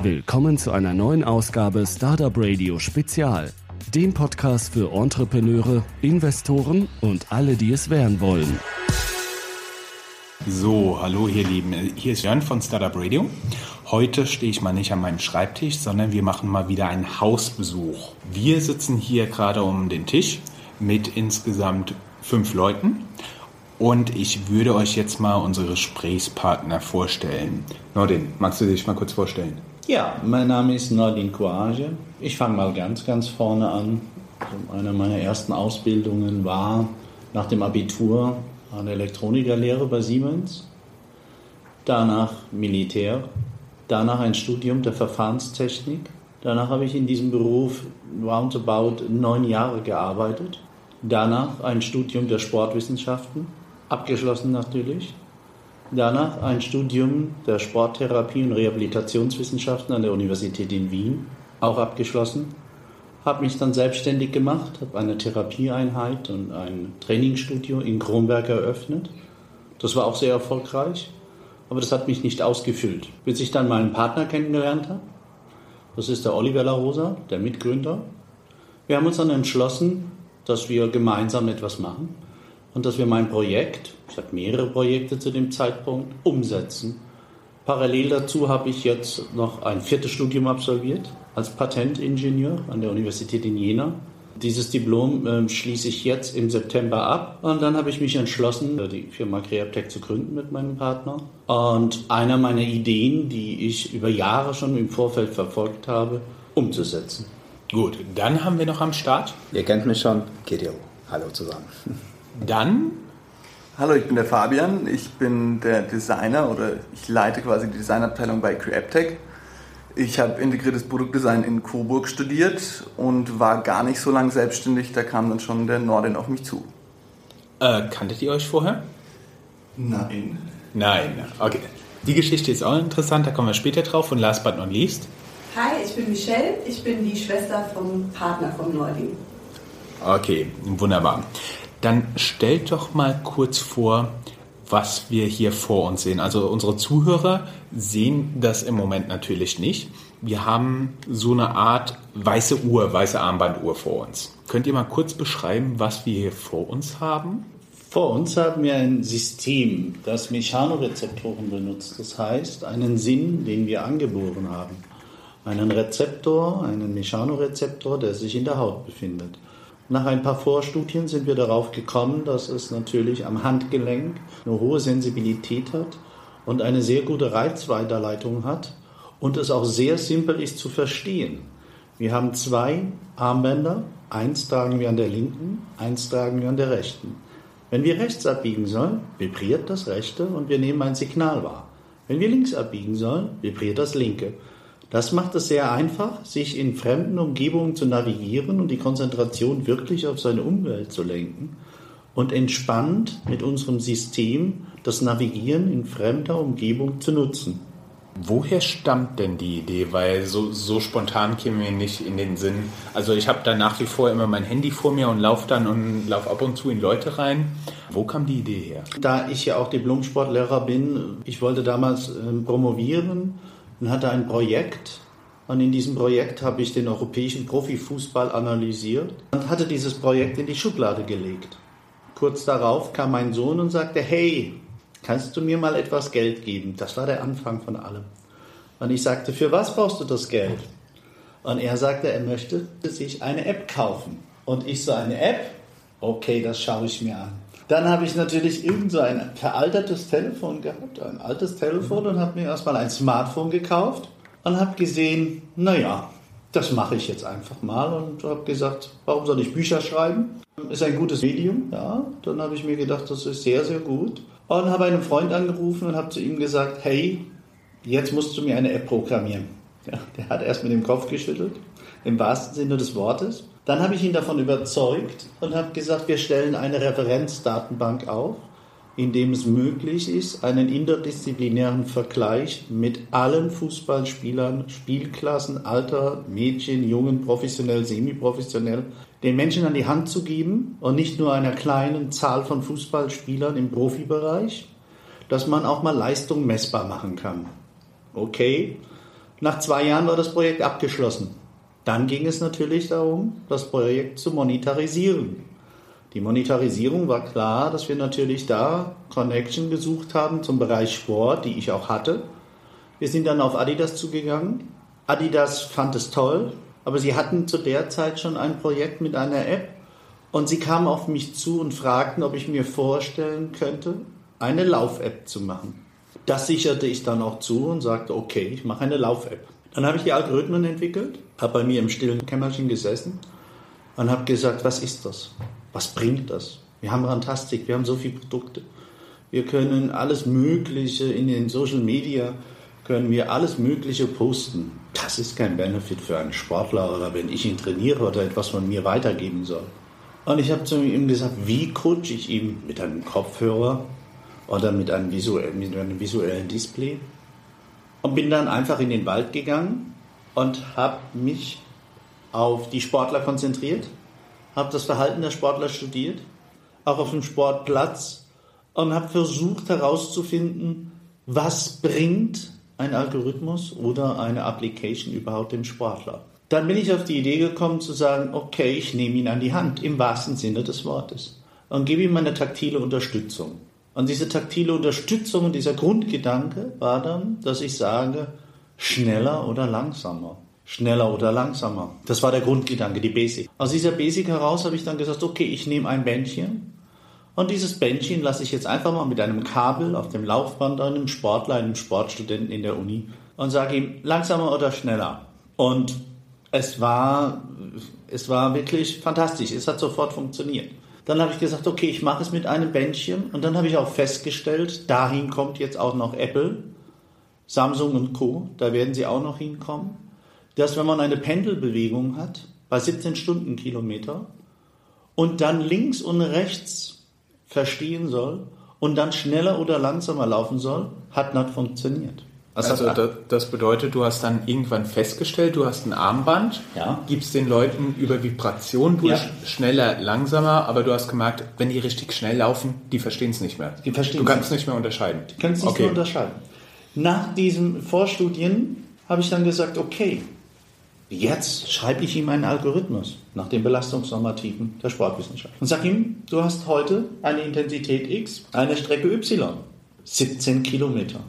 Willkommen zu einer neuen Ausgabe Startup Radio Spezial, dem Podcast für Entrepreneure, Investoren und alle, die es werden wollen. So, hallo ihr Lieben, hier ist Jörn von Startup Radio. Heute stehe ich mal nicht an meinem Schreibtisch, sondern wir machen mal wieder einen Hausbesuch. Wir sitzen hier gerade um den Tisch mit insgesamt fünf Leuten und ich würde euch jetzt mal unsere Gesprächspartner vorstellen. Nordin, magst du dich mal kurz vorstellen? Ja, mein Name ist Nordin Courage. Ich fange mal ganz, ganz vorne an. Also eine meiner ersten Ausbildungen war nach dem Abitur eine Elektronikerlehre bei Siemens, danach Militär, danach ein Studium der Verfahrenstechnik. Danach habe ich in diesem Beruf roundabout neun Jahre gearbeitet. Danach ein Studium der Sportwissenschaften abgeschlossen natürlich. Danach ein Studium der Sporttherapie und Rehabilitationswissenschaften an der Universität in Wien, auch abgeschlossen. Habe mich dann selbstständig gemacht, habe eine Therapieeinheit und ein Trainingsstudio in Kronberg eröffnet. Das war auch sehr erfolgreich, aber das hat mich nicht ausgefüllt, bis ich dann meinen Partner kennengelernt habe. Das ist der Oliver La Rosa, der Mitgründer. Wir haben uns dann entschlossen, dass wir gemeinsam etwas machen und dass wir mein Projekt, ich habe mehrere Projekte zu dem Zeitpunkt, umsetzen. Parallel dazu habe ich jetzt noch ein viertes Studium absolviert als Patentingenieur an der Universität in Jena. Dieses Diplom äh, schließe ich jetzt im September ab und dann habe ich mich entschlossen, die Firma Creaptech zu gründen mit meinem Partner. Und einer meiner Ideen, die ich über Jahre schon im Vorfeld verfolgt habe, umzusetzen. Gut, dann haben wir noch am Start. Ihr kennt mich schon, Kirill. Hallo zusammen. Dann. Hallo, ich bin der Fabian. Ich bin der Designer oder ich leite quasi die Designabteilung bei CreapTech. Ich habe integriertes Produktdesign in Coburg studiert und war gar nicht so lange selbstständig. Da kam dann schon der Norden auf mich zu. Äh, kanntet ihr euch vorher? Nein. Nein, okay. Die Geschichte ist auch interessant, da kommen wir später drauf. Und last but not least. Hi, ich bin Michelle. Ich bin die Schwester vom Partner vom Nordin. Okay, wunderbar. Dann stellt doch mal kurz vor, was wir hier vor uns sehen. Also unsere Zuhörer sehen das im Moment natürlich nicht. Wir haben so eine Art weiße Uhr, weiße Armbanduhr vor uns. Könnt ihr mal kurz beschreiben, was wir hier vor uns haben? Vor uns haben wir ein System, das Mechanorezeptoren benutzt. Das heißt, einen Sinn, den wir angeboren haben. Einen Rezeptor, einen Mechanorezeptor, der sich in der Haut befindet. Nach ein paar Vorstudien sind wir darauf gekommen, dass es natürlich am Handgelenk eine hohe Sensibilität hat und eine sehr gute Reizweiterleitung hat und es auch sehr simpel ist zu verstehen. Wir haben zwei Armbänder, eins tragen wir an der linken, eins tragen wir an der rechten. Wenn wir rechts abbiegen sollen, vibriert das rechte und wir nehmen ein Signal wahr. Wenn wir links abbiegen sollen, vibriert das linke. Das macht es sehr einfach, sich in fremden Umgebungen zu navigieren und die Konzentration wirklich auf seine Umwelt zu lenken und entspannt mit unserem System das Navigieren in fremder Umgebung zu nutzen. Woher stammt denn die Idee? Weil so, so spontan käme mir nicht in den Sinn. Also ich habe da nach wie vor immer mein Handy vor mir und laufe dann und laufe ab und zu in Leute rein. Wo kam die Idee her? Da ich ja auch Diplom-Sportlehrer bin, ich wollte damals äh, promovieren und hatte ein Projekt. Und in diesem Projekt habe ich den europäischen Profifußball analysiert und hatte dieses Projekt in die Schublade gelegt. Kurz darauf kam mein Sohn und sagte, hey, kannst du mir mal etwas Geld geben? Das war der Anfang von allem. Und ich sagte, für was brauchst du das Geld? Und er sagte, er möchte sich eine App kaufen. Und ich so, eine App? Okay, das schaue ich mir an. Dann habe ich natürlich irgend so ein veraltertes Telefon gehabt, ein altes Telefon und habe mir erstmal ein Smartphone gekauft und habe gesehen, naja, das mache ich jetzt einfach mal und habe gesagt, warum soll ich Bücher schreiben? Ist ein gutes Medium, ja. Dann habe ich mir gedacht, das ist sehr, sehr gut. Und habe einen Freund angerufen und habe zu ihm gesagt, hey, jetzt musst du mir eine App programmieren. Ja, der hat erst mit dem Kopf geschüttelt, im wahrsten Sinne des Wortes. Dann habe ich ihn davon überzeugt und habe gesagt, wir stellen eine Referenzdatenbank auf, in dem es möglich ist, einen interdisziplinären Vergleich mit allen Fußballspielern, Spielklassen, Alter, Mädchen, Jungen, professionell, semiprofessionell, den Menschen an die Hand zu geben und nicht nur einer kleinen Zahl von Fußballspielern im Profibereich, dass man auch mal Leistung messbar machen kann. Okay, Nach zwei Jahren war das Projekt abgeschlossen. Dann ging es natürlich darum, das Projekt zu monetarisieren. Die Monetarisierung war klar, dass wir natürlich da Connection gesucht haben zum Bereich Sport, die ich auch hatte. Wir sind dann auf Adidas zugegangen. Adidas fand es toll, aber sie hatten zu der Zeit schon ein Projekt mit einer App und sie kamen auf mich zu und fragten, ob ich mir vorstellen könnte, eine Lauf-App zu machen. Das sicherte ich dann auch zu und sagte, okay, ich mache eine Lauf-App. Dann habe ich die Algorithmen entwickelt, habe bei mir im stillen Kämmerchen gesessen und habe gesagt, was ist das? Was bringt das? Wir haben Rantastik, wir haben so viele Produkte. Wir können alles Mögliche in den Social Media, können wir alles Mögliche posten. Das ist kein Benefit für einen Sportler oder wenn ich ihn trainiere oder etwas von mir weitergeben soll. Und ich habe zu ihm gesagt, wie coache ich ihn mit einem Kopfhörer oder mit einem, visuellen, mit einem visuellen Display? Und bin dann einfach in den Wald gegangen und habe mich auf die Sportler konzentriert, habe das Verhalten der Sportler studiert, auch auf dem Sportplatz und habe versucht herauszufinden, was bringt ein Algorithmus oder eine Application überhaupt dem Sportler. Dann bin ich auf die Idee gekommen zu sagen, okay, ich nehme ihn an die Hand im wahrsten Sinne des Wortes und gebe ihm eine taktile Unterstützung. Und diese taktile Unterstützung und dieser Grundgedanke war dann, dass ich sage, schneller oder langsamer. Schneller oder langsamer. Das war der Grundgedanke, die Basic. Aus dieser Basic heraus habe ich dann gesagt, okay, ich nehme ein Bändchen und dieses Bändchen lasse ich jetzt einfach mal mit einem Kabel auf dem Laufband einem Sportler, einem Sportstudenten in der Uni und sage ihm, langsamer oder schneller. Und es war, es war wirklich fantastisch. Es hat sofort funktioniert. Dann habe ich gesagt, okay, ich mache es mit einem Bändchen. Und dann habe ich auch festgestellt, dahin kommt jetzt auch noch Apple, Samsung und Co. Da werden sie auch noch hinkommen. Dass wenn man eine Pendelbewegung hat, bei 17 Stundenkilometer, und dann links und rechts verstehen soll und dann schneller oder langsamer laufen soll, hat nicht funktioniert. Was also das, das, bedeutet, du hast dann irgendwann festgestellt, du hast ein Armband, ja. gibst den Leuten über Vibration durch, ja. schneller, langsamer, aber du hast gemerkt, wenn die richtig schnell laufen, die verstehen es nicht mehr. Die verstehen du kannst nicht mehr unterscheiden. Du kannst nicht okay. mehr unterscheiden. Nach diesen Vorstudien habe ich dann gesagt, okay, jetzt schreibe ich ihm einen Algorithmus nach den Belastungsnormativen der Sportwissenschaft und sage ihm, du hast heute eine Intensität X, eine Strecke Y, 17 Kilometer.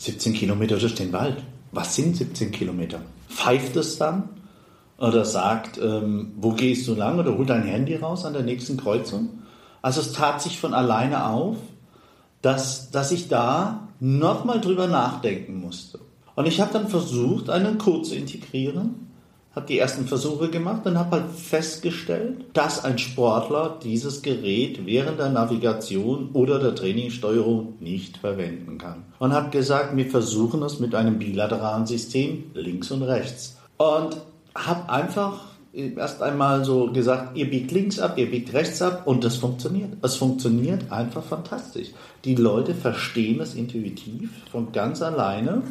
17 Kilometer durch den Wald. Was sind 17 Kilometer? Pfeift es dann? Oder sagt, ähm, wo gehst du lang? Oder holt dein Handy raus an der nächsten Kreuzung? Also es tat sich von alleine auf, dass, dass ich da nochmal drüber nachdenken musste. Und ich habe dann versucht, einen Code zu integrieren, habe die ersten Versuche gemacht und habe halt festgestellt, dass ein Sportler dieses Gerät während der Navigation oder der Trainingssteuerung nicht verwenden kann. Und habe gesagt, wir versuchen es mit einem bilateralen System links und rechts. Und habe einfach erst einmal so gesagt, ihr biegt links ab, ihr biegt rechts ab und das funktioniert. Es funktioniert einfach fantastisch. Die Leute verstehen es intuitiv von ganz alleine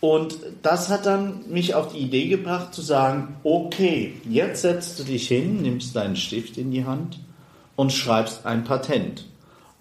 und das hat dann mich auf die Idee gebracht zu sagen, okay, jetzt setzt du dich hin, nimmst deinen Stift in die Hand und schreibst ein Patent.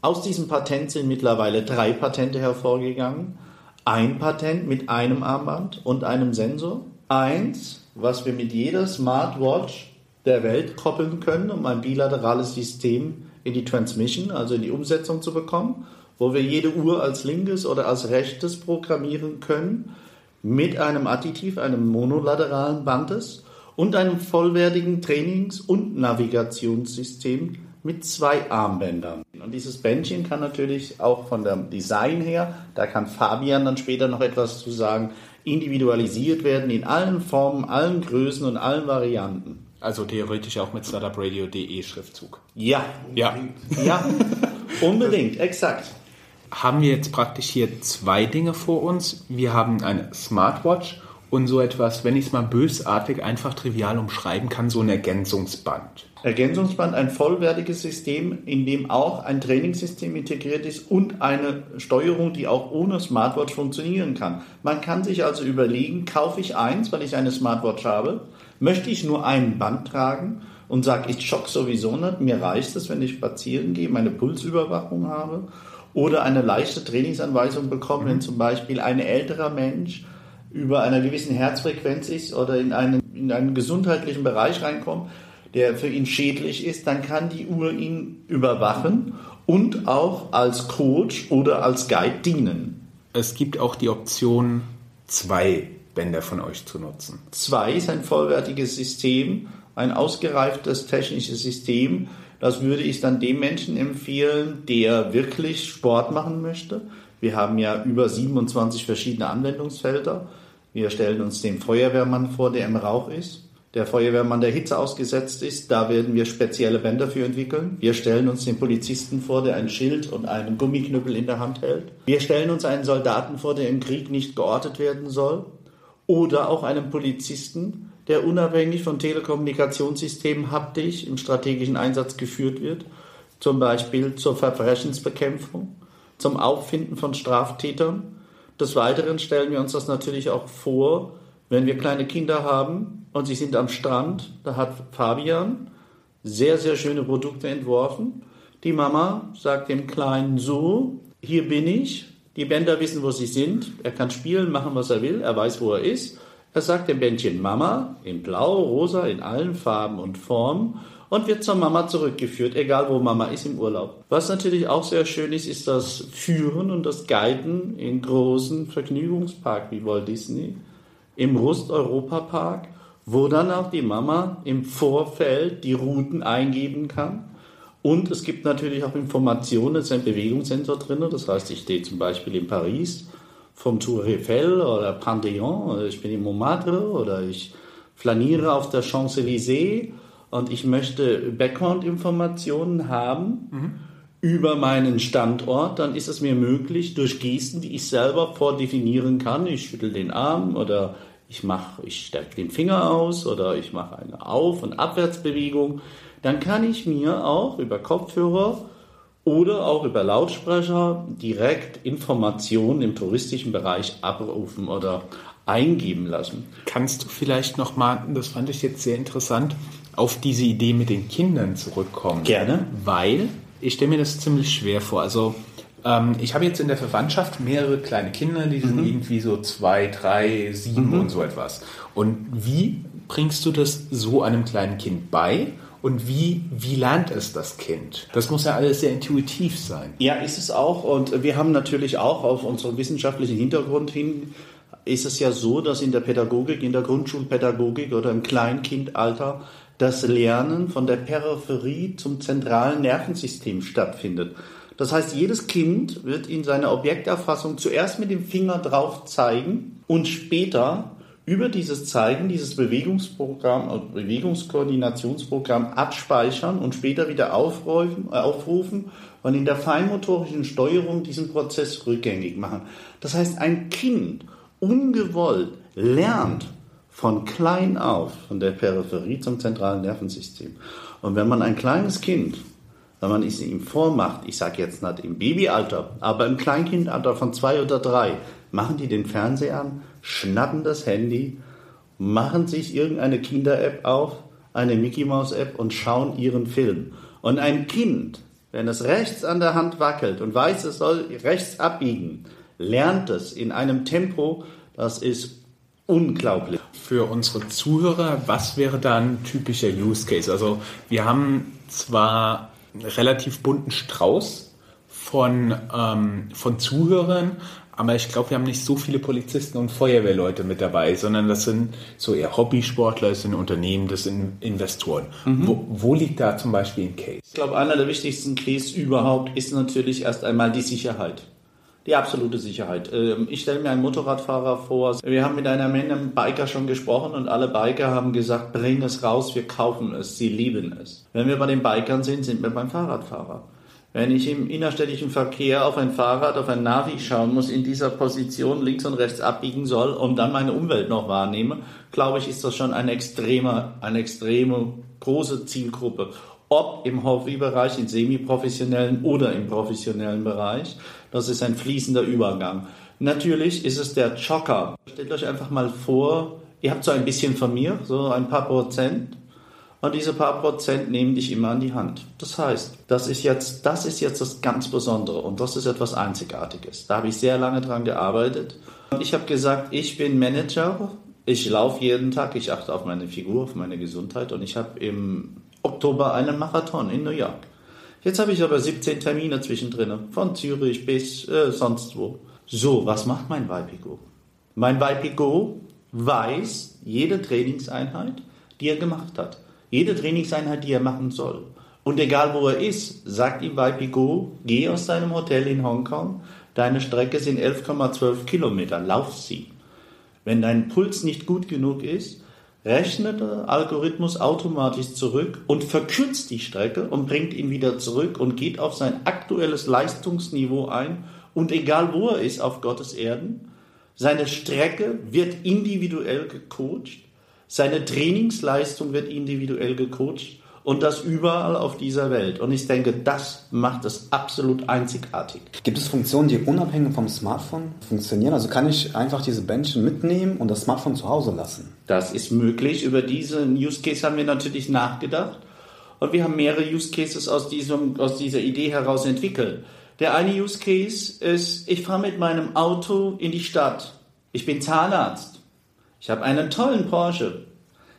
Aus diesem Patent sind mittlerweile drei Patente hervorgegangen. Ein Patent mit einem Armband und einem Sensor. Eins, was wir mit jeder Smartwatch der Welt koppeln können, um ein bilaterales System in die Transmission, also in die Umsetzung zu bekommen, wo wir jede Uhr als linkes oder als rechtes programmieren können mit einem Additiv, einem monolateralen Bandes und einem vollwertigen Trainings- und Navigationssystem mit zwei Armbändern. Und dieses Bändchen kann natürlich auch von dem Design her, da kann Fabian dann später noch etwas zu sagen, individualisiert werden in allen Formen, allen Größen und allen Varianten. Also theoretisch auch mit startupradio.de Schriftzug. Ja. Ja. Ja, unbedingt, exakt haben wir jetzt praktisch hier zwei Dinge vor uns. Wir haben eine Smartwatch und so etwas, wenn ich es mal bösartig einfach trivial umschreiben kann, so ein Ergänzungsband. Ergänzungsband, ein vollwertiges System, in dem auch ein Trainingssystem integriert ist und eine Steuerung, die auch ohne Smartwatch funktionieren kann. Man kann sich also überlegen, kaufe ich eins, weil ich eine Smartwatch habe, möchte ich nur ein Band tragen und sage, ich jogge sowieso nicht, mir reicht es, wenn ich spazieren gehe, meine Pulsüberwachung habe oder eine leichte Trainingsanweisung bekommen, mhm. wenn zum Beispiel ein älterer Mensch über einer gewissen Herzfrequenz ist oder in einen, in einen gesundheitlichen Bereich reinkommt, der für ihn schädlich ist, dann kann die Uhr ihn überwachen und auch als Coach oder als Guide dienen. Es gibt auch die Option, zwei Bänder von euch zu nutzen. Zwei ist ein vollwertiges System, ein ausgereiftes technisches System. Das würde ich dann dem Menschen empfehlen, der wirklich Sport machen möchte. Wir haben ja über 27 verschiedene Anwendungsfelder. Wir stellen uns den Feuerwehrmann vor, der im Rauch ist. Der Feuerwehrmann, der Hitze ausgesetzt ist, da werden wir spezielle Bänder für entwickeln. Wir stellen uns den Polizisten vor, der ein Schild und einen Gummiknüppel in der Hand hält. Wir stellen uns einen Soldaten vor, der im Krieg nicht geortet werden soll. Oder auch einen Polizisten, der unabhängig von Telekommunikationssystemen haptisch im strategischen Einsatz geführt wird, zum Beispiel zur Verbrechensbekämpfung, zum Auffinden von Straftätern. Des Weiteren stellen wir uns das natürlich auch vor, wenn wir kleine Kinder haben und sie sind am Strand, da hat Fabian sehr, sehr schöne Produkte entworfen. Die Mama sagt dem Kleinen so, hier bin ich, die Bänder wissen, wo sie sind, er kann spielen, machen, was er will, er weiß, wo er ist. Er sagt dem Bändchen Mama in Blau, Rosa, in allen Farben und Formen und wird zur Mama zurückgeführt, egal wo Mama ist im Urlaub. Was natürlich auch sehr schön ist, ist das Führen und das Guiden in großen Vergnügungspark wie Walt Disney im Rust-Europa-Park, wo dann auch die Mama im Vorfeld die Routen eingeben kann. Und es gibt natürlich auch Informationen, es ist ein Bewegungssensor drin. Das heißt, ich stehe zum Beispiel in Paris vom Tour Eiffel oder Pantheon, ich bin in Montmartre oder ich flaniere auf der Champs-Élysées. Und ich möchte Background-Informationen haben. Mhm. über meinen Standort, dann ist es mir möglich, durch Gesten, die ich selber vordefinieren kann, ich schüttel den Arm oder ich mache, ich strecke den Finger aus oder ich mache eine Auf- und Abwärtsbewegung, dann kann ich mir auch über Kopfhörer oder auch über Lautsprecher direkt Informationen im touristischen Bereich abrufen oder eingeben lassen. Kannst du vielleicht noch mal, das fand ich jetzt sehr interessant, auf diese Idee mit den Kindern zurückkommen? Gerne. Weil ich stelle mir das ziemlich schwer vor. Also ähm, ich habe jetzt in der Verwandtschaft mehrere kleine Kinder, die sind mhm. irgendwie so zwei, drei, sieben mhm. und so etwas. Und wie bringst du das so einem kleinen Kind bei? Und wie, wie lernt es das Kind? Das muss ja alles sehr intuitiv sein. Ja, ist es auch. Und wir haben natürlich auch auf unseren wissenschaftlichen Hintergrund hin, ist es ja so, dass in der Pädagogik, in der Grundschulpädagogik oder im Kleinkindalter das Lernen von der Peripherie zum zentralen Nervensystem stattfindet. Das heißt, jedes Kind wird in seiner Objekterfassung zuerst mit dem Finger drauf zeigen und später über dieses Zeigen, dieses Bewegungsprogramm, Bewegungskoordinationsprogramm abspeichern und später wieder aufrufen, äh, aufrufen und in der feinmotorischen Steuerung diesen Prozess rückgängig machen. Das heißt, ein Kind ungewollt lernt von klein auf, von der Peripherie zum zentralen Nervensystem. Und wenn man ein kleines Kind, wenn man es ihm vormacht, ich sage jetzt nicht im Babyalter, aber im Kleinkindalter von zwei oder drei, machen die den Fernseher an, schnappen das Handy, machen sich irgendeine Kinder-App auf, eine Mickey Mouse App und schauen ihren Film. Und ein Kind, wenn es rechts an der Hand wackelt und weiß, es soll rechts abbiegen, lernt es in einem Tempo, das ist unglaublich. Für unsere Zuhörer, was wäre da ein typischer Use Case? Also wir haben zwar einen relativ bunten Strauß von, ähm, von Zuhörern, aber ich glaube, wir haben nicht so viele Polizisten und Feuerwehrleute mit dabei, sondern das sind so eher Hobbysportler, das sind Unternehmen, das sind Investoren. Mhm. Wo, wo, liegt da zum Beispiel ein Case? Ich glaube, einer der wichtigsten Case überhaupt ist natürlich erst einmal die Sicherheit. Die absolute Sicherheit. Ähm, ich stelle mir einen Motorradfahrer vor. Wir haben mit einer Menge Biker schon gesprochen und alle Biker haben gesagt, bring es raus, wir kaufen es, sie lieben es. Wenn wir bei den Bikern sind, sind wir beim Fahrradfahrer. Wenn ich im innerstädtischen Verkehr auf ein Fahrrad, auf ein Navi schauen muss, in dieser Position links und rechts abbiegen soll und dann meine Umwelt noch wahrnehme, glaube ich, ist das schon eine extreme, eine extreme große Zielgruppe ob im Hobbybereich, im semiprofessionellen oder im professionellen Bereich. Das ist ein fließender Übergang. Natürlich ist es der Jogger. Stellt euch einfach mal vor, ihr habt so ein bisschen von mir, so ein paar Prozent. Und diese paar Prozent nehmen dich immer an die Hand. Das heißt, das ist jetzt, das ist jetzt das ganz Besondere und das ist etwas Einzigartiges. Da habe ich sehr lange dran gearbeitet. Ich habe gesagt, ich bin Manager. Ich laufe jeden Tag. Ich achte auf meine Figur, auf meine Gesundheit und ich habe im Oktober einen Marathon in New York. Jetzt habe ich aber 17 Termine zwischendrin, von Zürich bis äh, sonst wo. So, was macht mein Weipigo? Mein Weipigo weiß jede Trainingseinheit, die er gemacht hat. Jede Trainingseinheit, die er machen soll. Und egal wo er ist, sagt ihm Weipigo, geh aus deinem Hotel in Hongkong, deine Strecke sind 11,12 Kilometer, lauf sie. Wenn dein Puls nicht gut genug ist, rechnet der Algorithmus automatisch zurück und verkürzt die Strecke und bringt ihn wieder zurück und geht auf sein aktuelles Leistungsniveau ein. Und egal wo er ist auf Gottes Erden, seine Strecke wird individuell gecoacht, seine Trainingsleistung wird individuell gecoacht und das überall auf dieser Welt. Und ich denke, das macht es absolut einzigartig. Gibt es Funktionen, die unabhängig vom Smartphone funktionieren? Also kann ich einfach diese Bändchen mitnehmen und das Smartphone zu Hause lassen? Das ist möglich. Über diesen Use Case haben wir natürlich nachgedacht. Und wir haben mehrere Use Cases aus, diesem, aus dieser Idee heraus entwickelt. Der eine Use Case ist, ich fahre mit meinem Auto in die Stadt. Ich bin Zahnarzt. Ich habe einen tollen Porsche.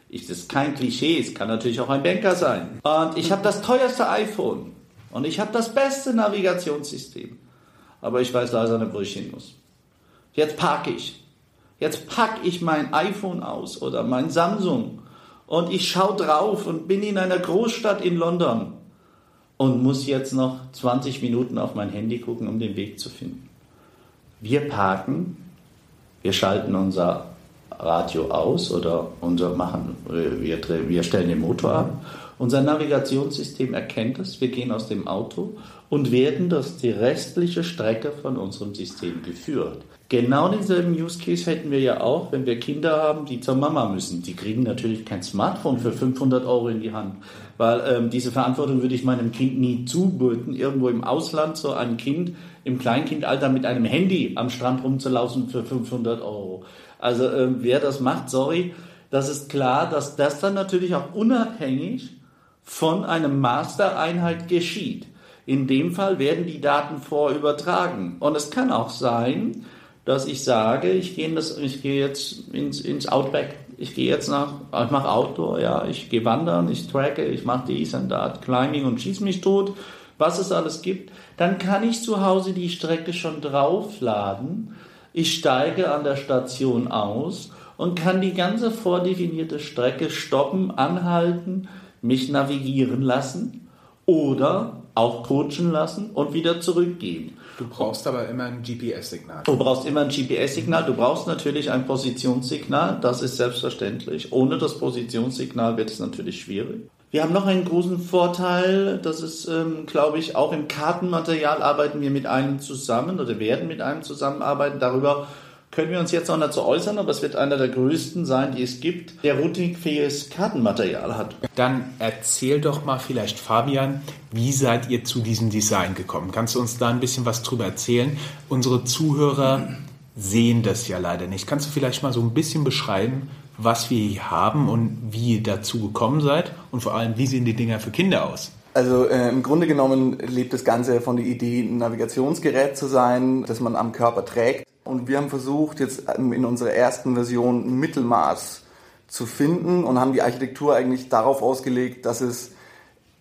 Ich, das ist kein Klischee, es kann natürlich auch ein Banker sein. Und ich habe das teuerste iPhone. Und ich habe das beste Navigationssystem. Aber ich weiß leider nicht, wo ich hin muss. Jetzt parke ich. Jetzt packe ich mein iPhone aus oder mein Samsung und ich schaue drauf und bin in einer Großstadt in London und muss jetzt noch 20 Minuten auf mein Handy gucken, um den Weg zu finden. Wir parken, wir schalten unser Radio aus oder unser machen, wir, wir stellen den Motor ab. Unser Navigationssystem erkennt es, wir gehen aus dem Auto und werden durch die restliche Strecke von unserem System geführt. Genau denselben Use Case hätten wir ja auch, wenn wir Kinder haben, die zur Mama müssen. Die kriegen natürlich kein Smartphone für 500 Euro in die Hand, weil ähm, diese Verantwortung würde ich meinem Kind nie zubürden, irgendwo im Ausland so ein Kind im Kleinkindalter mit einem Handy am Strand rumzulaufen für 500 Euro. Also äh, wer das macht, sorry, das ist klar, dass das dann natürlich auch unabhängig von einem Mastereinheit geschieht. In dem Fall werden die Daten vorübertragen. Und es kann auch sein, dass ich sage, ich gehe, das, ich gehe jetzt ins, ins Outback, ich gehe jetzt nach, ich mache Outdoor, ja, ich gehe wandern, ich tracke, ich mache dies und das, Climbing und schieß mich tot, was es alles gibt. Dann kann ich zu Hause die Strecke schon draufladen ich steige an der Station aus und kann die ganze vordefinierte Strecke stoppen, anhalten, mich navigieren lassen oder auch coachen lassen und wieder zurückgehen. Du brauchst aber immer ein GPS-Signal. Du brauchst immer ein GPS-Signal. Du brauchst natürlich ein Positionssignal. Das ist selbstverständlich. Ohne das Positionssignal wird es natürlich schwierig. Wir haben noch einen großen Vorteil, das ist, ähm, glaube ich, auch im Kartenmaterial arbeiten wir mit einem zusammen oder werden mit einem zusammenarbeiten. Darüber können wir uns jetzt noch so äußern, aber es wird einer der größten sein, die es gibt, der routingfähiges Kartenmaterial hat. Dann erzähl doch mal vielleicht, Fabian, wie seid ihr zu diesem Design gekommen? Kannst du uns da ein bisschen was drüber erzählen? Unsere Zuhörer sehen das ja leider nicht. Kannst du vielleicht mal so ein bisschen beschreiben, was wir hier haben und wie ihr dazu gekommen seid und vor allem, wie sehen die Dinger für Kinder aus? Also äh, im Grunde genommen lebt das Ganze von der Idee, ein Navigationsgerät zu sein, das man am Körper trägt. Und wir haben versucht, jetzt ähm, in unserer ersten Version ein Mittelmaß zu finden und haben die Architektur eigentlich darauf ausgelegt, dass es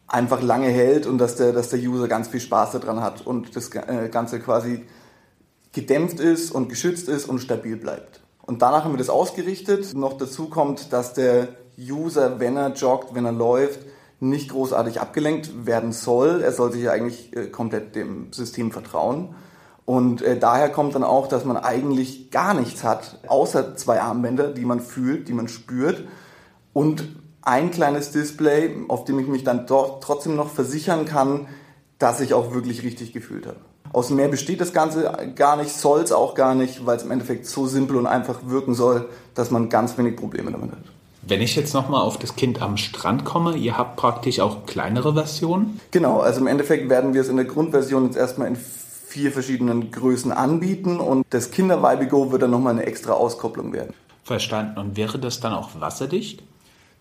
einfach lange hält und dass der, dass der User ganz viel Spaß daran hat und das äh, Ganze quasi gedämpft ist und geschützt ist und stabil bleibt. Und danach haben wir das ausgerichtet. Noch dazu kommt, dass der User, wenn er joggt, wenn er läuft, nicht großartig abgelenkt werden soll. Er soll sich eigentlich äh, komplett dem System vertrauen. Und äh, daher kommt dann auch, dass man eigentlich gar nichts hat, außer zwei Armbänder, die man fühlt, die man spürt. Und ein kleines Display, auf dem ich mich dann trotzdem noch versichern kann, dass ich auch wirklich richtig gefühlt habe. Aus mehr besteht das Ganze gar nicht, soll es auch gar nicht, weil es im Endeffekt so simpel und einfach wirken soll, dass man ganz wenig Probleme damit hat. Wenn ich jetzt nochmal auf das Kind am Strand komme, ihr habt praktisch auch kleinere Versionen? Genau, also im Endeffekt werden wir es in der Grundversion jetzt erstmal in vier verschiedenen Größen anbieten und das Kinder Go wird dann nochmal eine extra Auskopplung werden. Verstanden. Und wäre das dann auch wasserdicht?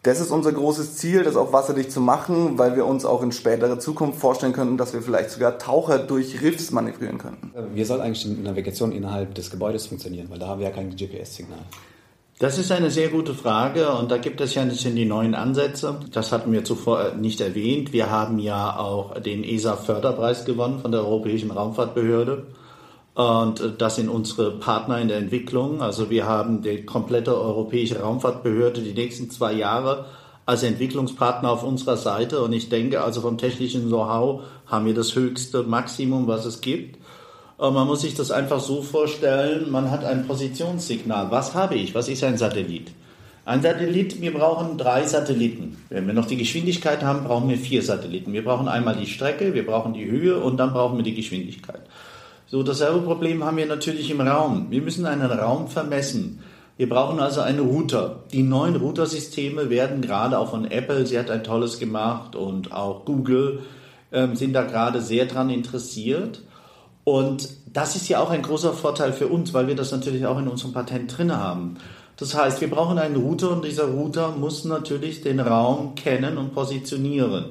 Das ist unser großes Ziel, das auch wasserdicht zu machen, weil wir uns auch in späterer Zukunft vorstellen könnten, dass wir vielleicht sogar Taucher durch Riffs manövrieren könnten. Wie soll eigentlich die Navigation innerhalb des Gebäudes funktionieren? Weil da haben wir ja kein GPS-Signal. Das ist eine sehr gute Frage und da gibt es ja ein die neuen Ansätze. Das hatten wir zuvor nicht erwähnt. Wir haben ja auch den ESA-Förderpreis gewonnen von der Europäischen Raumfahrtbehörde. Und das sind unsere Partner in der Entwicklung. Also wir haben die komplette Europäische Raumfahrtbehörde die nächsten zwei Jahre als Entwicklungspartner auf unserer Seite. Und ich denke, also vom technischen Know-how haben wir das höchste Maximum, was es gibt. Und man muss sich das einfach so vorstellen, man hat ein Positionssignal. Was habe ich? Was ist ein Satellit? Ein Satellit, wir brauchen drei Satelliten. Wenn wir noch die Geschwindigkeit haben, brauchen wir vier Satelliten. Wir brauchen einmal die Strecke, wir brauchen die Höhe und dann brauchen wir die Geschwindigkeit. So, dasselbe Problem haben wir natürlich im Raum. Wir müssen einen Raum vermessen. Wir brauchen also einen Router. Die neuen Routersysteme werden gerade auch von Apple, sie hat ein tolles gemacht und auch Google ähm, sind da gerade sehr dran interessiert. Und das ist ja auch ein großer Vorteil für uns, weil wir das natürlich auch in unserem Patent drin haben. Das heißt, wir brauchen einen Router und dieser Router muss natürlich den Raum kennen und positionieren.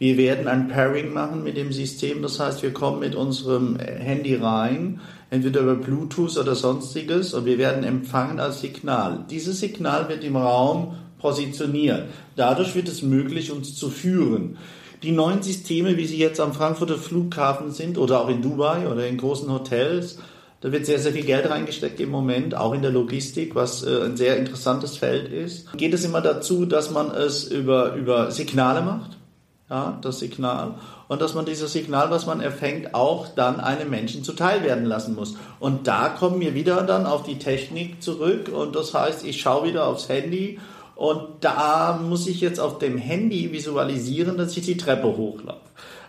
Wir werden ein Pairing machen mit dem System. Das heißt, wir kommen mit unserem Handy rein, entweder über Bluetooth oder sonstiges, und wir werden empfangen als Signal. Dieses Signal wird im Raum positioniert. Dadurch wird es möglich, uns zu führen. Die neuen Systeme, wie sie jetzt am Frankfurter Flughafen sind oder auch in Dubai oder in großen Hotels, da wird sehr, sehr viel Geld reingesteckt im Moment, auch in der Logistik, was äh, ein sehr interessantes Feld ist. Geht es immer dazu, dass man es über, über Signale macht? Ja, das Signal, und dass man dieses Signal, was man erfängt, auch dann einem Menschen zuteil werden lassen muss. Und da kommen wir wieder dann auf die Technik zurück und das heißt, ich schaue wieder aufs Handy und da muss ich jetzt auf dem Handy visualisieren, dass ich die Treppe hochlaufe.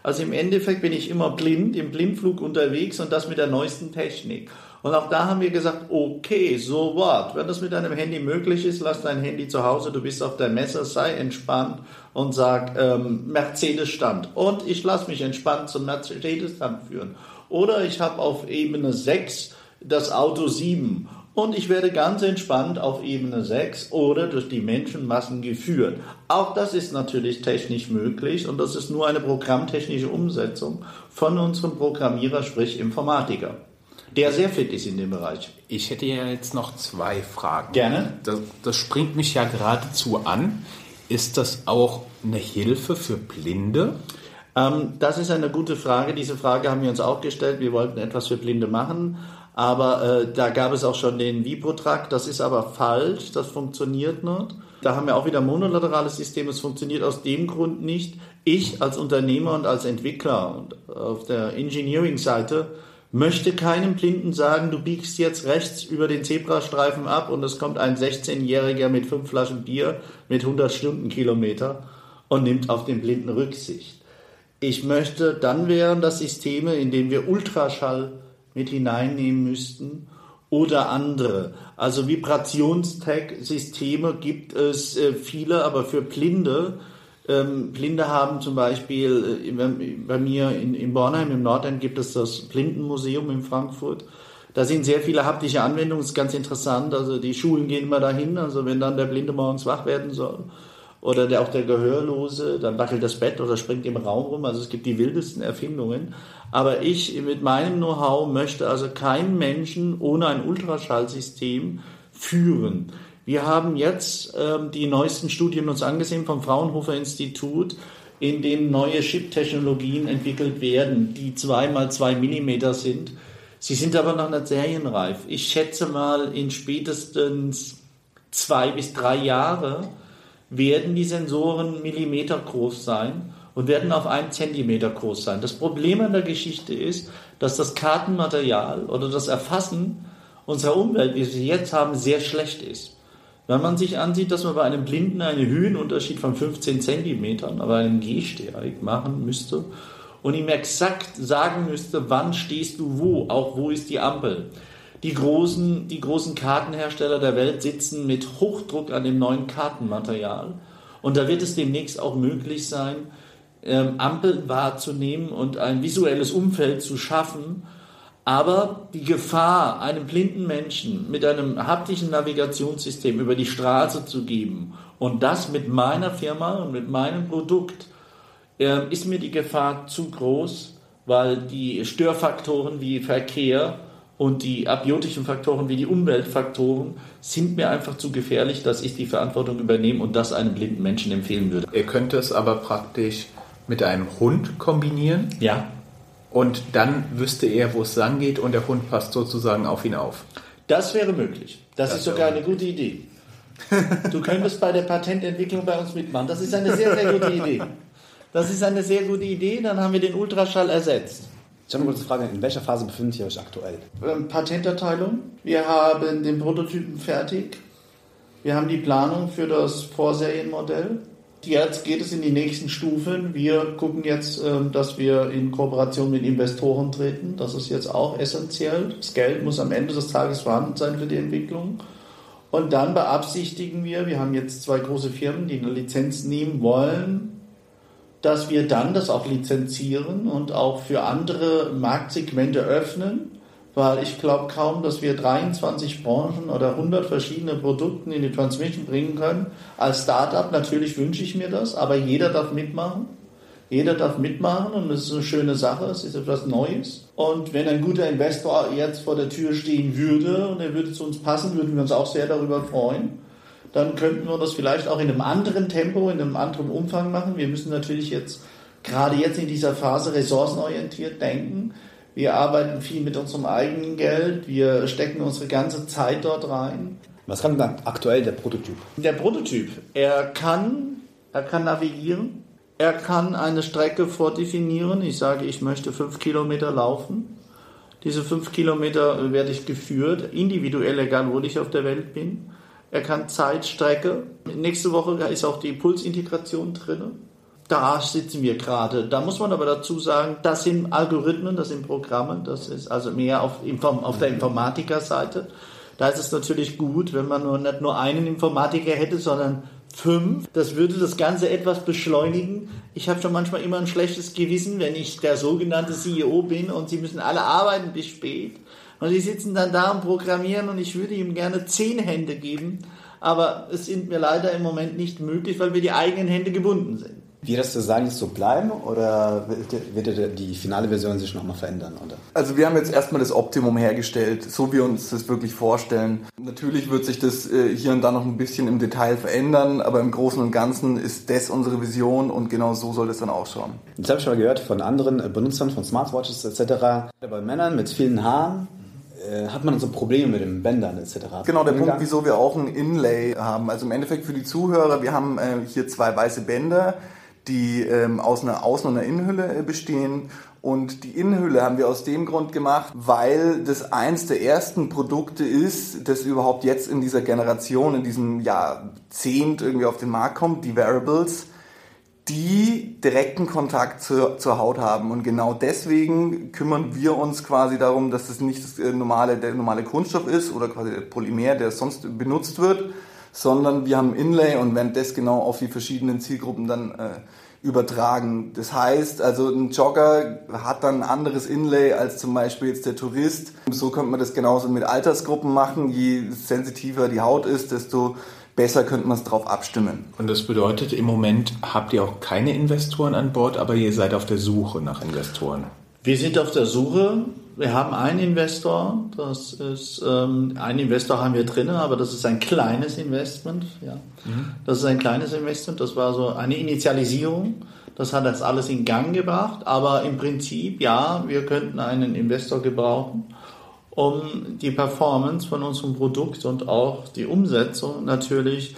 Also im Endeffekt bin ich immer blind, im Blindflug unterwegs und das mit der neuesten Technik. Und auch da haben wir gesagt, okay, so what? Wenn das mit deinem Handy möglich ist, lass dein Handy zu Hause, du bist auf der Messe, sei entspannt und sag ähm, Mercedes-Stand. Und ich lasse mich entspannt zum Mercedes-Stand führen. Oder ich habe auf Ebene 6 das Auto 7 und ich werde ganz entspannt auf Ebene 6 oder durch die Menschenmassen geführt. Auch das ist natürlich technisch möglich und das ist nur eine programmtechnische Umsetzung von unserem Programmierer, sprich Informatiker der sehr fit ist in dem Bereich. Ich hätte ja jetzt noch zwei Fragen. Gerne. Das, das springt mich ja geradezu an. Ist das auch eine Hilfe für Blinde? Ähm, das ist eine gute Frage. Diese Frage haben wir uns auch gestellt. Wir wollten etwas für Blinde machen. Aber äh, da gab es auch schon den Viprotrack. Das ist aber falsch. Das funktioniert nicht. Da haben wir auch wieder monolaterales System. Es funktioniert aus dem Grund nicht. Ich als Unternehmer und als Entwickler und auf der Engineering-Seite möchte keinem Blinden sagen, du biegst jetzt rechts über den Zebrastreifen ab und es kommt ein 16-Jähriger mit fünf Flaschen Bier mit 100 Stundenkilometer und nimmt auf den Blinden Rücksicht. Ich möchte, dann wären das Systeme, in denen wir Ultraschall mit hineinnehmen müssten oder andere. Also Vibrationstag-Systeme gibt es äh, viele, aber für Blinde ähm, Blinde haben zum Beispiel, äh, bei mir in, in Bornheim im Nordend gibt es das Blindenmuseum in Frankfurt. Da sind sehr viele haptische Anwendungen, das ist ganz interessant. Also die Schulen gehen immer dahin, also wenn dann der Blinde morgens wach werden soll oder der, auch der Gehörlose, dann wackelt das Bett oder springt im Raum rum. Also es gibt die wildesten Erfindungen. Aber ich mit meinem Know-how möchte also keinen Menschen ohne ein Ultraschallsystem führen. Wir haben jetzt ähm, die neuesten Studien uns angesehen vom Fraunhofer Institut, in denen neue Chip-Technologien entwickelt werden, die zwei mal zwei Millimeter sind. Sie sind aber noch nicht serienreif. Ich schätze mal, in spätestens zwei bis drei Jahre werden die Sensoren Millimeter groß sein und werden auf einen Zentimeter groß sein. Das Problem an der Geschichte ist, dass das Kartenmaterial oder das Erfassen unserer Umwelt, wie wir sie jetzt haben, sehr schlecht ist. Wenn man sich ansieht, dass man bei einem Blinden einen Höhenunterschied von 15 Zentimetern, aber einen Gehsteig machen müsste und ihm exakt sagen müsste, wann stehst du wo, auch wo ist die Ampel. Die großen, die großen Kartenhersteller der Welt sitzen mit Hochdruck an dem neuen Kartenmaterial. Und da wird es demnächst auch möglich sein, ähm, Ampeln wahrzunehmen und ein visuelles Umfeld zu schaffen, Aber die Gefahr, einem blinden Menschen mit einem haptischen Navigationssystem über die Straße zu geben und das mit meiner Firma und mit meinem Produkt, äh, ist mir die Gefahr zu groß, weil die Störfaktoren wie Verkehr und die abiotischen Faktoren wie die Umweltfaktoren sind mir einfach zu gefährlich, dass ich die Verantwortung übernehme und das einem blinden Menschen empfehlen würde. Ihr könnt es aber praktisch mit einem Hund kombinieren. Ja. Und dann wüsste er, wo es lang geht und der Hund passt sozusagen auf ihn auf. Das wäre möglich. Das, das ist sogar eine gute Idee. Du könntest bei der Patententwicklung bei uns mitmachen. Das ist eine sehr, sehr gute Idee. Das ist eine sehr gute Idee. Dann haben wir den Ultraschall ersetzt. Ich habe eine kurze Frage. In welcher Phase befindet ihr euch aktuell? Ähm, Patenterteilung. Wir haben den Prototypen fertig. Wir haben die Planung für das Vorserienmodell. Jetzt geht es in die nächsten Stufen. Wir gucken jetzt, ähm, dass wir in Kooperation mit Investoren treten. Das ist jetzt auch essentiell. Das Geld muss am Ende des Tages vorhanden sein für die Entwicklung. Und dann beabsichtigen wir, wir haben jetzt zwei große Firmen, die eine Lizenz nehmen wollen, dass wir dann das auch lizenzieren und auch für andere Marktsegmente öffnen, weil ich glaube kaum, dass wir 23 Branchen oder 100 verschiedene Produkte in die Transmission bringen können. Als Startup natürlich wünsche ich mir das, aber jeder darf mitmachen. Jeder darf mitmachen und es ist eine schöne Sache, es ist etwas Neues. Und wenn ein guter Investor jetzt vor der Tür stehen würde und er würde zu uns passen, würden wir uns auch sehr darüber freuen dann könnten wir das vielleicht auch in einem anderen Tempo, in einem anderen Umfang machen. Wir müssen natürlich jetzt gerade jetzt in dieser Phase ressourcenorientiert denken. Wir arbeiten viel mit unserem eigenen Geld. Wir stecken unsere ganze Zeit dort rein. Was kann dann aktuell der Prototyp? Der Prototyp, er kann, er kann navigieren. Er kann eine Strecke vordefinieren. Ich sage, ich möchte fünf Kilometer laufen. Diese fünf Kilometer werde ich geführt, individuell, egal wo ich auf der Welt bin. Er kann Zeitstrecke. Nächste Woche ist auch die Pulsintegration drin. Da sitzen wir gerade. Da muss man aber dazu sagen, das sind Algorithmen, das sind Programme, das ist also mehr auf, auf der Informatikerseite. Da ist es natürlich gut, wenn man nur, nicht nur einen Informatiker hätte, sondern fünf. Das würde das Ganze etwas beschleunigen. Ich habe schon manchmal immer ein schlechtes Gewissen, wenn ich der sogenannte CEO bin und sie müssen alle arbeiten bis spät. Und die sitzen dann da und programmieren und ich würde ihm gerne zehn Hände geben, aber es sind mir leider im Moment nicht möglich, weil wir die eigenen Hände gebunden sind. Wird das Design jetzt so bleiben oder wird die finale Version sich nochmal verändern? Oder? Also wir haben jetzt erstmal das Optimum hergestellt, so wie wir uns das wirklich vorstellen. Natürlich wird sich das äh, hier und da noch ein bisschen im Detail verändern, aber im Großen und Ganzen ist das unsere Vision und genau so soll das dann ausschauen. Jetzt habe ich schon mal gehört von anderen Benutzern von Smartwatches etc. Bei Männern mit vielen Haaren äh, hat man so Probleme mit den Bändern etc. Genau, der Punkt, wieso wir auch ein Inlay haben. Also im Endeffekt für die Zuhörer, wir haben äh, hier zwei weiße Bänder, die ähm, aus einer Außen- und einer Innenhülle äh, bestehen. Und die Innenhülle haben wir aus dem Grund gemacht, weil das eins der ersten Produkte ist, das überhaupt jetzt in dieser Generation, in diesem Jahrzehnt irgendwie auf den Markt kommt, die Wearables die direkten Kontakt zur, zur Haut haben. Und genau deswegen kümmern wir uns quasi darum, dass es nicht das äh, normale, der normale Kunststoff ist oder quasi der Polymer, der sonst benutzt wird, sondern wir haben Inlay und werden das genau auf die verschiedenen Zielgruppen dann äh, übertragen. Das heißt, also ein Jogger hat dann ein anderes Inlay als zum Beispiel jetzt der Tourist. So könnte man das genauso mit Altersgruppen machen. Je sensitiver die Haut ist, desto besser könnte man es darauf abstimmen. Und das bedeutet, im Moment habt ihr auch keine Investoren an Bord, aber ihr seid auf der Suche nach Investoren. Wir sind auf der Suche. Wir haben einen Investor. Das ist ähm, ein Investor haben wir drin, aber das ist ein kleines Investment. Ja, mhm. das ist ein kleines Investment. Das war so eine Initialisierung. Das hat das alles in Gang gebracht. Aber im Prinzip ja, wir könnten einen Investor gebrauchen um die Performance von unserem Produkt und auch die Umsetzung natürlich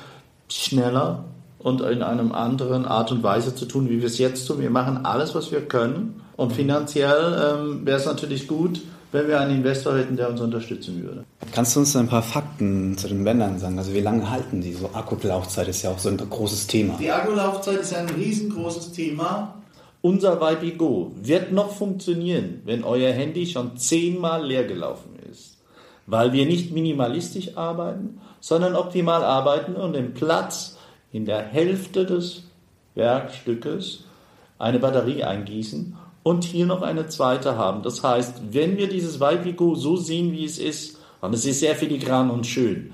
schneller und in einem anderen Art und Weise zu tun, wie wir es jetzt tun. Wir machen alles, was wir können. Und finanziell ähm, wäre es natürlich gut, wenn wir einen Investor hätten, der uns unterstützen würde. Kannst du uns ein paar Fakten zu den Bändern sagen? Also wie lange halten die? So Akkulaufzeit ist ja auch so ein großes Thema. Die Akkulaufzeit ist ein riesengroßes Thema. Unser Vibe wird noch funktionieren, wenn euer Handy schon zehnmal leer gelaufen ist, weil wir nicht minimalistisch arbeiten, sondern optimal arbeiten und den Platz in der Hälfte des Werkstückes eine Batterie eingießen und hier noch eine zweite haben. Das heißt, wenn wir dieses Weipico so sehen, wie es ist, und es ist sehr filigran und schön,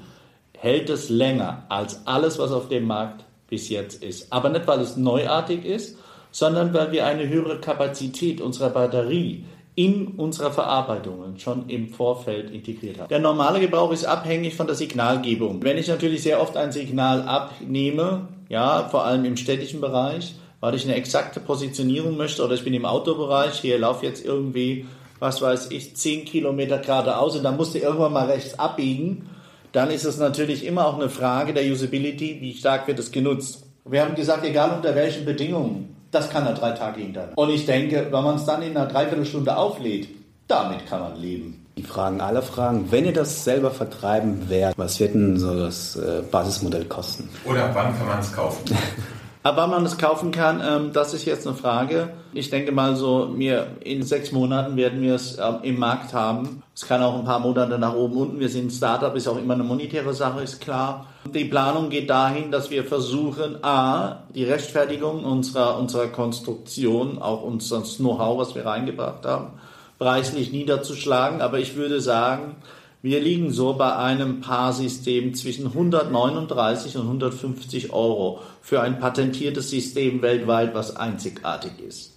hält es länger als alles, was auf dem Markt bis jetzt ist. Aber nicht, weil es neuartig ist, sondern weil wir eine höhere Kapazität unserer Batterie in unserer Verarbeitung schon im Vorfeld integriert haben. Der normale Gebrauch ist abhängig von der Signalgebung. Wenn ich natürlich sehr oft ein Signal abnehme, ja, vor allem im städtischen Bereich, weil ich eine exakte Positionierung möchte oder ich bin im Autobereich, hier laufe jetzt irgendwie, was weiß ich, 10 Kilometer geradeaus und dann musste irgendwann mal rechts abbiegen, dann ist es natürlich immer auch eine Frage der Usability, wie stark wird es genutzt. Wir haben gesagt, egal unter welchen Bedingungen, das kann er drei Tage hinterher. Und ich denke, wenn man es dann in einer Dreiviertelstunde auflädt, damit kann man leben. Die Fragen aller Fragen, wenn ihr das selber vertreiben werdet, was wird denn so das äh, Basismodell kosten? Oder wann kann man es kaufen? Aber wann man es kaufen kann, ähm, das ist jetzt eine Frage. Ich denke mal so, mir in sechs Monaten werden wir es ähm, im Markt haben. Es kann auch ein paar Monate nach oben unten. Wir sind ein Startup, ist auch immer eine monetäre Sache, ist klar. Die Planung geht dahin, dass wir versuchen, a, die Rechtfertigung unserer, unserer Konstruktion, auch unseres Know-how, was wir reingebracht haben, preislich niederzuschlagen. Aber ich würde sagen, wir liegen so bei einem Paarsystem zwischen 139 und 150 Euro für ein patentiertes System weltweit, was einzigartig ist.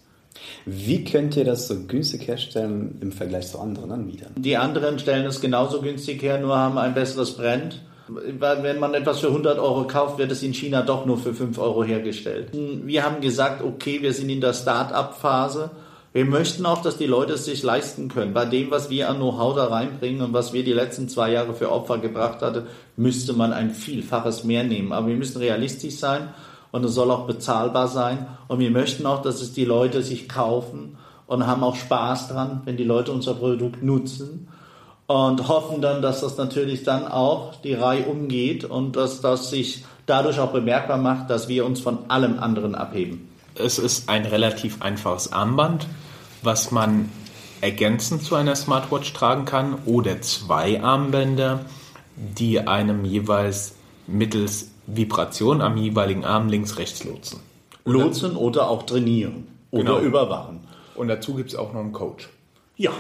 Wie könnt ihr das so günstig herstellen im Vergleich zu anderen Anbietern? Die anderen stellen es genauso günstig her, nur haben ein besseres Brand. Wenn man etwas für 100 Euro kauft, wird es in China doch nur für 5 Euro hergestellt. Wir haben gesagt, okay, wir sind in der Start-up-Phase wir möchten auch, dass die Leute es sich leisten können. Bei dem, was wir an Know-how da reinbringen und was wir die letzten zwei Jahre für Opfer gebracht hatten, müsste man ein Vielfaches mehr nehmen. Aber wir müssen realistisch sein und es soll auch bezahlbar sein. Und wir möchten auch, dass es die Leute sich kaufen und haben auch Spaß dran, wenn die Leute unser Produkt nutzen. Und hoffen dann, dass das natürlich dann auch die Reihe umgeht und dass das sich dadurch auch bemerkbar macht, dass wir uns von allem anderen abheben. Es ist ein relativ einfaches Armband, was man ergänzend zu einer Smartwatch tragen kann oder zwei Armbänder, die einem jeweils mittels Vibration am jeweiligen Arm links-rechts lotsen. Lotsen oder auch trainieren oder genau. überwachen. Und dazu gibt es auch noch einen Coach. Ja,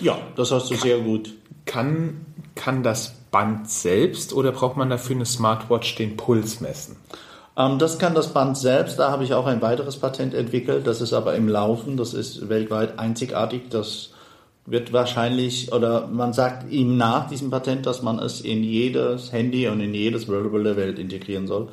ja, das hast du kann, sehr gut. Kann, kann das Band selbst oder braucht man dafür eine Smartwatch den Puls messen? Ähm, das kann das Band selbst. Da habe ich auch ein weiteres Patent entwickelt. Das ist aber im Laufen. Das ist weltweit einzigartig. Das wird wahrscheinlich, oder man sagt ihm nach diesem Patent, dass man es in jedes Handy und in jedes Wearable der Welt integrieren soll.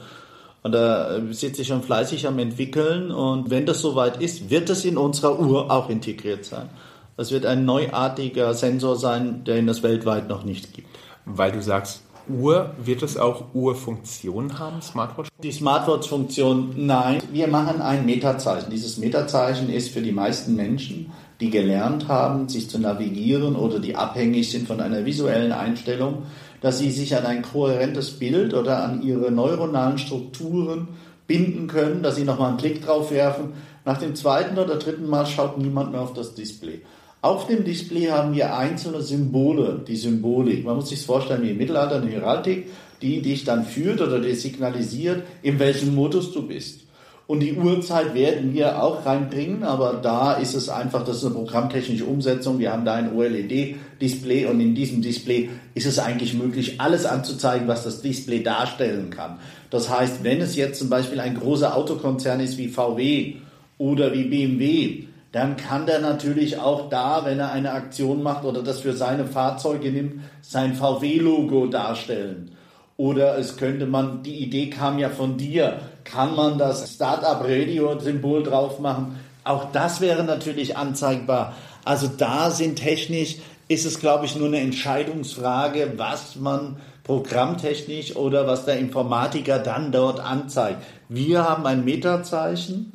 Und da sitze ich schon fleißig am entwickeln. Und wenn das soweit ist, wird es in unserer Uhr auch integriert sein. Es wird ein neuartiger Sensor sein, den es weltweit noch nicht gibt. Weil du sagst, Uhr, wird es auch Uhrfunktion haben, Smartwatch? Die Smartwatch-Funktion, nein. Wir machen ein Metazeichen. Dieses Metazeichen ist für die meisten Menschen, die gelernt haben, sich zu navigieren oder die abhängig sind von einer visuellen Einstellung, dass sie sich an ein kohärentes Bild oder an ihre neuronalen Strukturen binden können, dass sie nochmal einen Blick drauf werfen. Nach dem zweiten oder dritten Mal schaut niemand mehr auf das Display. Auf dem Display haben wir einzelne Symbole, die Symbolik. Man muss sich vorstellen wie im Mittelalter eine Heraldik, die dich dann führt oder dir signalisiert, in welchem Modus du bist. Und die Uhrzeit werden wir auch reinbringen, aber da ist es einfach, das ist eine programmtechnische Umsetzung. Wir haben da ein OLED-Display und in diesem Display ist es eigentlich möglich, alles anzuzeigen, was das Display darstellen kann. Das heißt, wenn es jetzt zum Beispiel ein großer Autokonzern ist wie VW oder wie BMW, dann kann der natürlich auch da, wenn er eine Aktion macht oder das für seine Fahrzeuge nimmt, sein VW-Logo darstellen. Oder es könnte man, die Idee kam ja von dir, kann man das Startup-Radio-Symbol drauf machen? Auch das wäre natürlich anzeigbar. Also da sind technisch, ist es glaube ich nur eine Entscheidungsfrage, was man programmtechnisch oder was der Informatiker dann dort anzeigt. Wir haben ein Meterzeichen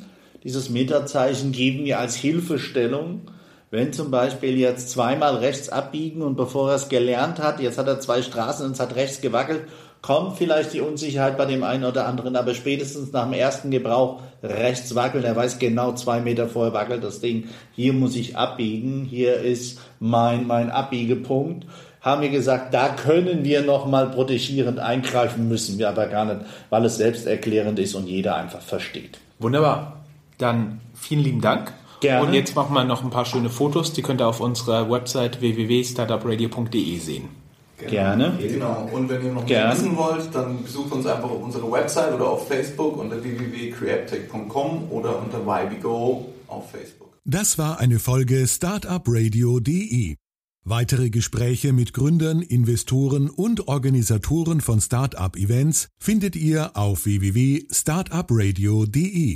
dieses Meterzeichen geben wir als Hilfestellung. Wenn zum Beispiel jetzt zweimal rechts abbiegen und bevor er es gelernt hat, jetzt hat er zwei Straßen und es hat rechts gewackelt, kommt vielleicht die Unsicherheit bei dem einen oder anderen, aber spätestens nach dem ersten Gebrauch rechts wackeln. Er weiß genau, zwei Meter vorher wackelt das Ding. Hier muss ich abbiegen. Hier ist mein, mein Abbiegepunkt. Haben wir gesagt, da können wir nochmal protegierend eingreifen, müssen wir aber gar nicht, weil es selbsterklärend ist und jeder einfach versteht. Wunderbar. Dann vielen lieben Dank Gerne. Und jetzt machen wir noch ein paar schöne Fotos, die könnt ihr auf unserer Website www.startupradio.de sehen. Gerne. Genau. Und wenn ihr noch mehr wissen wollt, dann besucht uns einfach auf unserer Website oder auf Facebook unter www.creaptech.com oder unter YBGO auf Facebook. Das war eine Folge Startupradio.de. Weitere Gespräche mit Gründern, Investoren und Organisatoren von Startup-Events findet ihr auf www.startupradio.de.